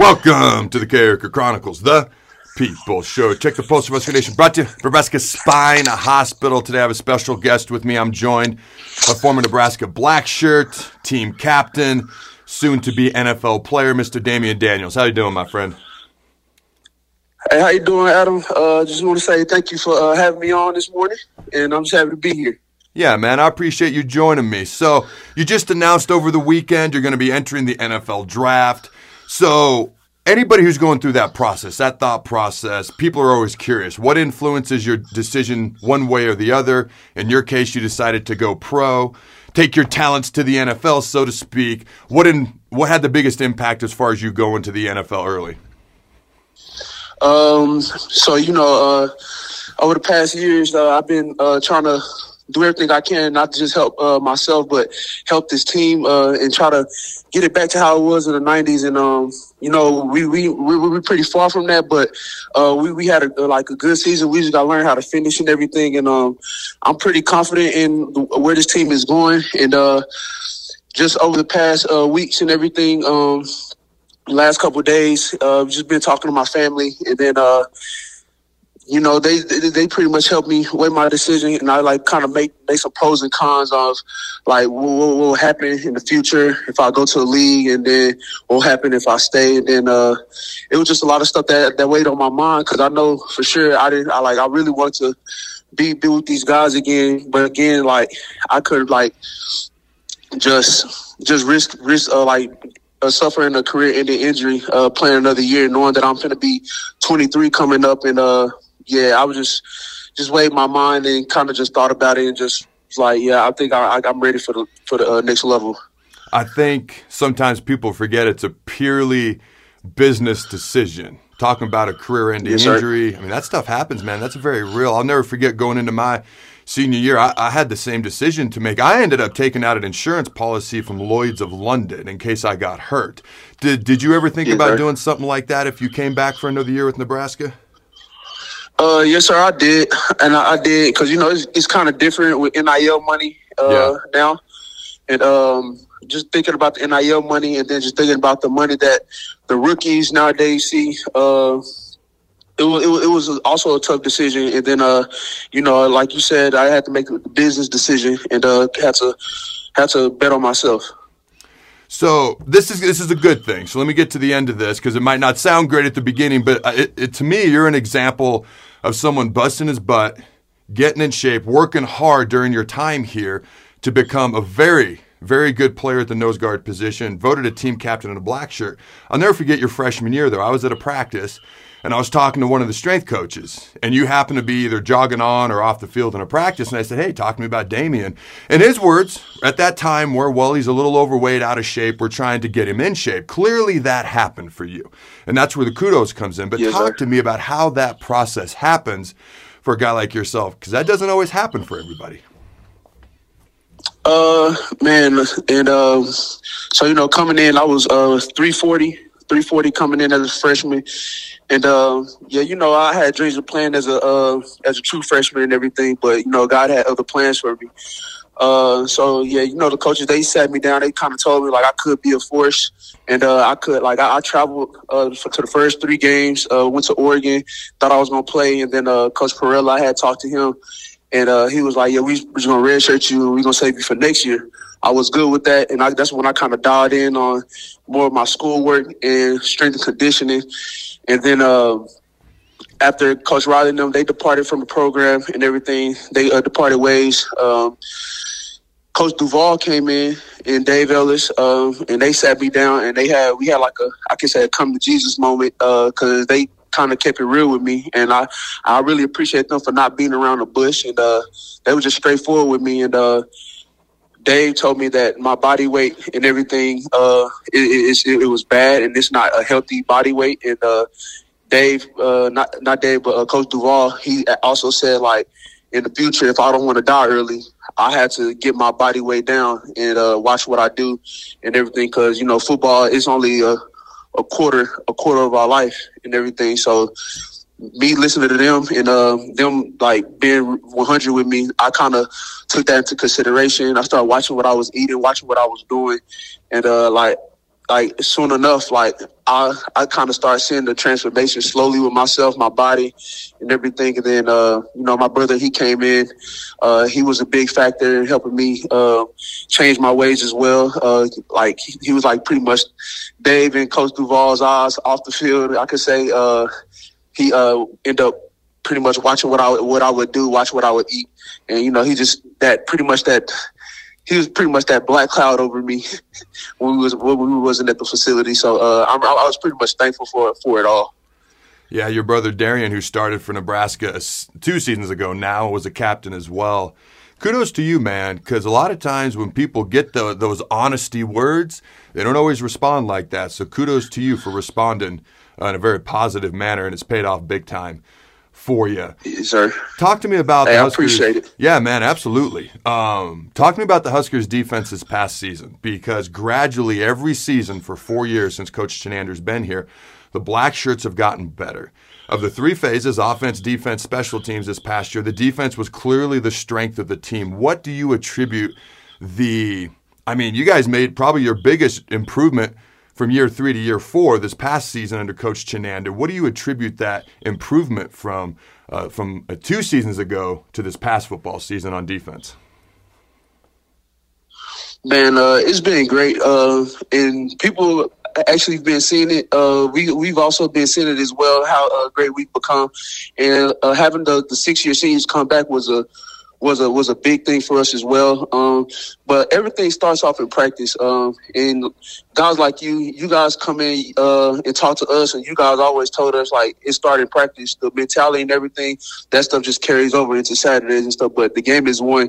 Welcome to the Carriker Chronicles, the People Show. Check the post Nation. Brought to you Nebraska Spine Hospital. Today I have a special guest with me. I'm joined by former Nebraska Black Shirt team captain, soon to be NFL player, Mr. Damion Daniels. How you doing, my friend? Hey, how you doing, Adam? Uh, just want to say thank you for uh, having me on this morning, and I'm just happy to be here. Yeah, man, I appreciate you joining me. So, you just announced over the weekend you're going to be entering the NFL draft. So, anybody who's going through that process, that thought process, people are always curious. What influences your decision one way or the other? In your case, you decided to go pro, take your talents to the NFL, so to speak. What in what had the biggest impact as far as you going to the NFL early? Um, so you know, uh, over the past years, uh, I've been uh, trying to do everything I can, not to just help uh, myself, but help this team uh, and try to get it back to how it was in the '90s. And um, you know, we we we were pretty far from that, but uh, we we had a, like a good season. We just got to learn how to finish and everything. And um, I'm pretty confident in where this team is going. And uh, just over the past uh, weeks and everything, um, last couple days, uh, just been talking to my family, and then uh you know, they, they pretty much helped me weigh my decision, and I like kind of make make some pros and cons of like what, will happen in the future if I go to a league, and then what will happen if I stay. And then uh, it was just a lot of stuff that that weighed on my mind because I know for sure I didn't. I like I really wanted to be be with these guys again, but again, like I could like just just risk risk uh, like uh, suffering a career-ending injury, uh, playing another year, knowing that I'm going to be 23 coming up, and uh, yeah, I was just just weighed my mind and kind of just thought about it and just was like, yeah, I think I, am ready for the for the uh, next level. I think sometimes people forget it's a purely business decision. Talking about a career-ending yes, injury, I mean that stuff happens, man. That's very real. I'll never forget going into my senior year. I, I, had the same decision to make. I ended up taking out an insurance policy from Lloyd's of London in case I got hurt. Did Did you ever think about sir. doing something like that if you came back for another year with Nebraska? Uh, yes, sir, I did, and I, I did because you know it's, it's kind of different with NIL money uh, yeah. now, and um, just thinking about the NIL money, and then just thinking about the money that the rookies nowadays see. Uh, it was, it was also a tough decision, and then uh, you know, like you said, I had to make a business decision, and uh, had to had to bet on myself. So this is this is a good thing. So let me get to the end of this because it might not sound great at the beginning, but uh, it, it, to me, you're an example of someone busting his butt, getting in shape, working hard during your time here to become a very very good player at the nose guard position, voted a team captain in a black shirt. I'll never forget your freshman year though. I was at a practice and I was talking to one of the strength coaches, and you happened to be either jogging on or off the field in a practice. And I said, Hey, talk to me about Damion. And his words at that time were, Well, he's a little overweight, out of shape. We're trying to get him in shape. Clearly, that happened for you. And that's where the kudos comes in. But yes, talk sir. to me about how that process happens for a guy like yourself, because that doesn't always happen for everybody. Uh, man, and um, so you know, coming in, I was uh 340, 340 coming in as a freshman, and uh, yeah, you know, I had dreams of playing as a uh, as a true freshman and everything, but you know, God had other plans for me. Uh, so yeah, you know, the coaches they sat me down. They kind of told me like I could be a force, and uh, I could like I, I traveled uh, for, to the first three games. Uh, went to Oregon, thought I was gonna play, and then Coach Parrella, I had talked to him, and uh, he was like, "Yeah, we, we're just gonna redshirt you, and we're gonna save you for next year." I was good with that, and I, that's when I kind of dialed in on more of my schoolwork and strength and conditioning. And then uh, after Coach Riley and them, they departed from the program and everything. They uh, departed ways. Um, Coach Duval came in and Dave Ellis, um, and they sat me down and they had we had like a I can say a come to Jesus moment because uh, they kind of kept it real with me, and I I really appreciate them for not being around the bush and uh, they were just straightforward with me and. Uh, Dave told me that my body weight and everything, uh, it, it, it, was bad and it's not a healthy body weight. And, uh, Dave, uh, not, not Dave, but uh, Coach Duval, he also said like, in the future, if I don't want to die early, I had to get my body weight down and, uh, watch what I do and everything. Cause, you know, football is only a, a quarter, a quarter of our life and everything. So, me listening to them and uh, them like being 100 with me, I kind of took that into consideration. I started watching what I was eating, watching what I was doing, and uh, like like soon enough, like I I kind of start seeing the transformation slowly with myself, my body, and everything. And then uh, you know, my brother he came in. Uh, he was a big factor in helping me uh, change my ways as well. Uh, like he was like pretty much Dave and Coach Duval's eyes off the field. I could say uh, he uh, ended up pretty much watching what I what I would do, watch what I would eat, and you know, he just that pretty much that he was pretty much that black cloud over me when we was when we wasn't at the facility. So uh, I, I was pretty much thankful for for it all. Yeah, your brother Darrion, who started for Nebraska two seasons ago, now was a captain as well. Kudos to you, man, because a lot of times when people get the, those honesty words, they don't always respond like that. So kudos to you for responding uh, in a very positive manner, and it's paid off big time for you. Yes, sir. Talk to me about hey, the Huskers. I appreciate it. Yeah, man, absolutely. Um, talk to me about the Huskers defense this past season because gradually every season for four years since Coach Chinander's been here, the black shirts have gotten better. Of the three phases, offense, defense, special teams this past year, the defense was clearly the strength of the team. What do you attribute the I mean, you guys made probably your biggest improvement from year three to year four this past season under Coach Chinander. What do you attribute that improvement from uh, from uh, two seasons ago to this past football season on defense? Man, uh, it's been great, uh, and people actually been seeing it. Uh, we we've also been seeing it as well. How uh, great we've become, and having the the six year seniors come back was a was a was a big thing for us as well. Um, but everything starts off in practice. Um, and guys like you, you guys come in uh, and talk to us, and you guys always told us like it started practice. The mentality and everything that stuff just carries over into Saturdays and stuff. But the game is won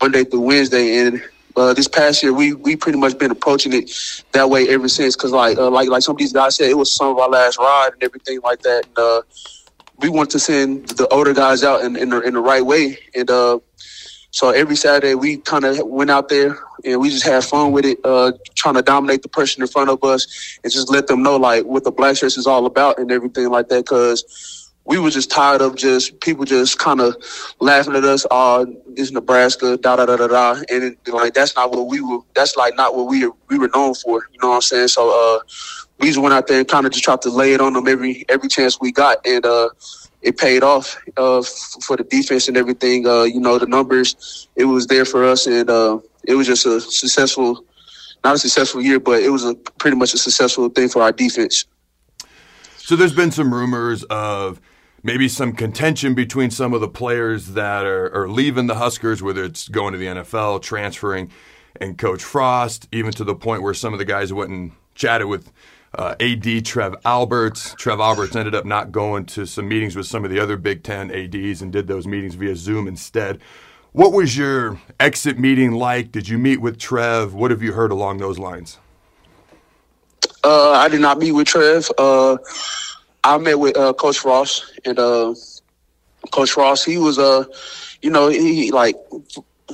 Monday through Wednesday, and uh, this past year, we we pretty much been approaching it that way ever since. Cause like uh, like like some of these guys said, it was some of our last ride and everything like that. And, uh, we want to send the older guys out in, in, the, in the right way. And uh, so every Saturday we kind of went out there and we just had fun with it, uh, trying to dominate the person in front of us and just let them know like what the black shirts is all about and everything like that. Cause we were just tired of just people just kind of laughing at us. Oh, this Nebraska, da da da da da, and it, like that's not what we were. That's like not what we we were known for. You know what I'm saying? So uh, we just went out there and kind of just tried to lay it on them every every chance we got, and uh, it paid off uh, for the defense and everything. Uh, you know, the numbers it was there for us, and uh, it was just a successful, not a successful year, but it was a pretty much a successful thing for our defense. So there's been some rumors of maybe some contention between some of the players that are, are leaving the Huskers, whether it's going to the NFL, transferring, and Coach Frost, even to the point where some of the guys went and chatted with uh, AD Trev Alberts. Trev Alberts ended up not going to some meetings with some of the other Big Ten ADs and did those meetings via Zoom instead. What was your exit meeting like? Did you meet with Trev? What have you heard along those lines? Uh, I did not meet with Trev. Uh, I met with uh, Coach Frost, and uh, Coach Frost, He was, uh, you know, he like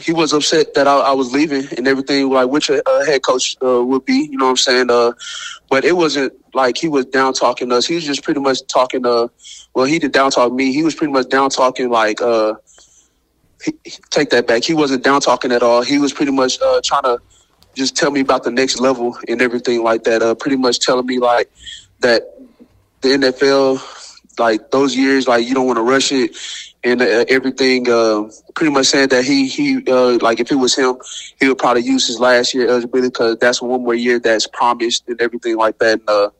he was upset that I, I, was leaving and everything, like which a, a head coach uh, would be. You know what I'm saying? Uh, but it wasn't like he was down talking us. He was just pretty much talking. Uh, well, he did down talk me. He was pretty much down talking like. Uh, he, take that back. He wasn't down talking at all. He was pretty much uh, trying to just tell me about the next level and everything like that. Uh, pretty much telling me like that the NFL, like those years, like you don't want to rush it and uh, everything. Uh, pretty much saying that he he uh, like if it was him, he would probably use his last year eligibility because that's one more year that's promised and everything like that. And, uh,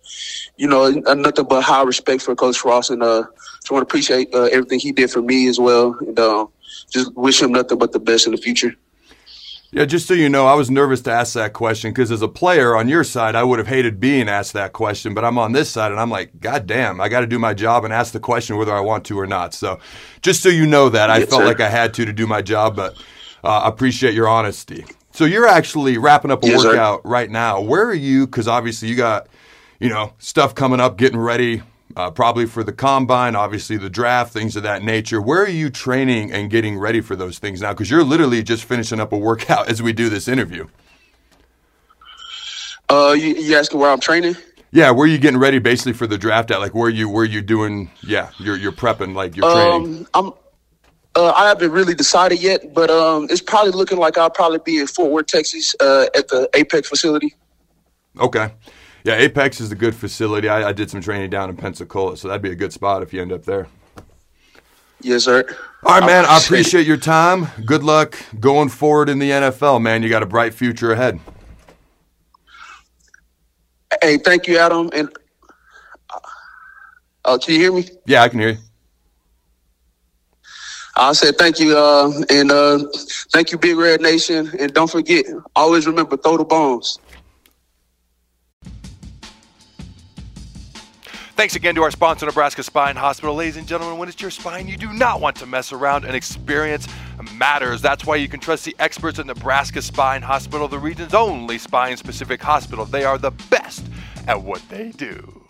you know, nothing but high respect for Coach Frost, and uh, just want to appreciate uh, everything he did for me as well, and uh, just wish him nothing but the best in the future. Yeah, just so you know, I was nervous to ask that question because as a player on your side, I would have hated being asked that question. But I'm on this side and I'm like, God damn, I got to do my job and ask the question whether I want to or not. So just so you know that, I yes, felt sir. like I had to to do my job, but uh, I appreciate your honesty. So you're actually wrapping up a yes, workout sir. right now. Where are you? Because obviously you got, you know, stuff coming up, getting ready uh, probably for the combine, obviously the draft, things of that nature. Where are you training and getting ready for those things now? Because you're literally just finishing up a workout as we do this interview. Uh, you, you asking where I'm training? Yeah, where are you getting ready basically for the draft at? Like where you where you doing? Yeah, you're you're prepping like you're training. Um, I'm. Uh, I haven't really decided yet, but um, it's probably looking like I'll probably be in Fort Worth, Texas, uh, at the Apex facility. Okay. Yeah, Apex is a good facility. I, I did some training down in Pensacola, so that'd be a good spot if you end up there. Yes, sir. All right, man. I appreciate your time. Good luck going forward in the NFL, man. You got a bright future ahead. Hey, thank you, Adam. And uh, can you hear me? Yeah, I can hear you. I said thank you, uh, and uh, thank you, Big Red Nation. And don't forget, always remember, throw the bones. Thanks again to our sponsor, Nebraska Spine Hospital. Ladies and gentlemen, when it's your spine, you do not want to mess around and experience matters. That's why you can trust the experts at Nebraska Spine Hospital, the region's only spine specific hospital. They are the best at what they do.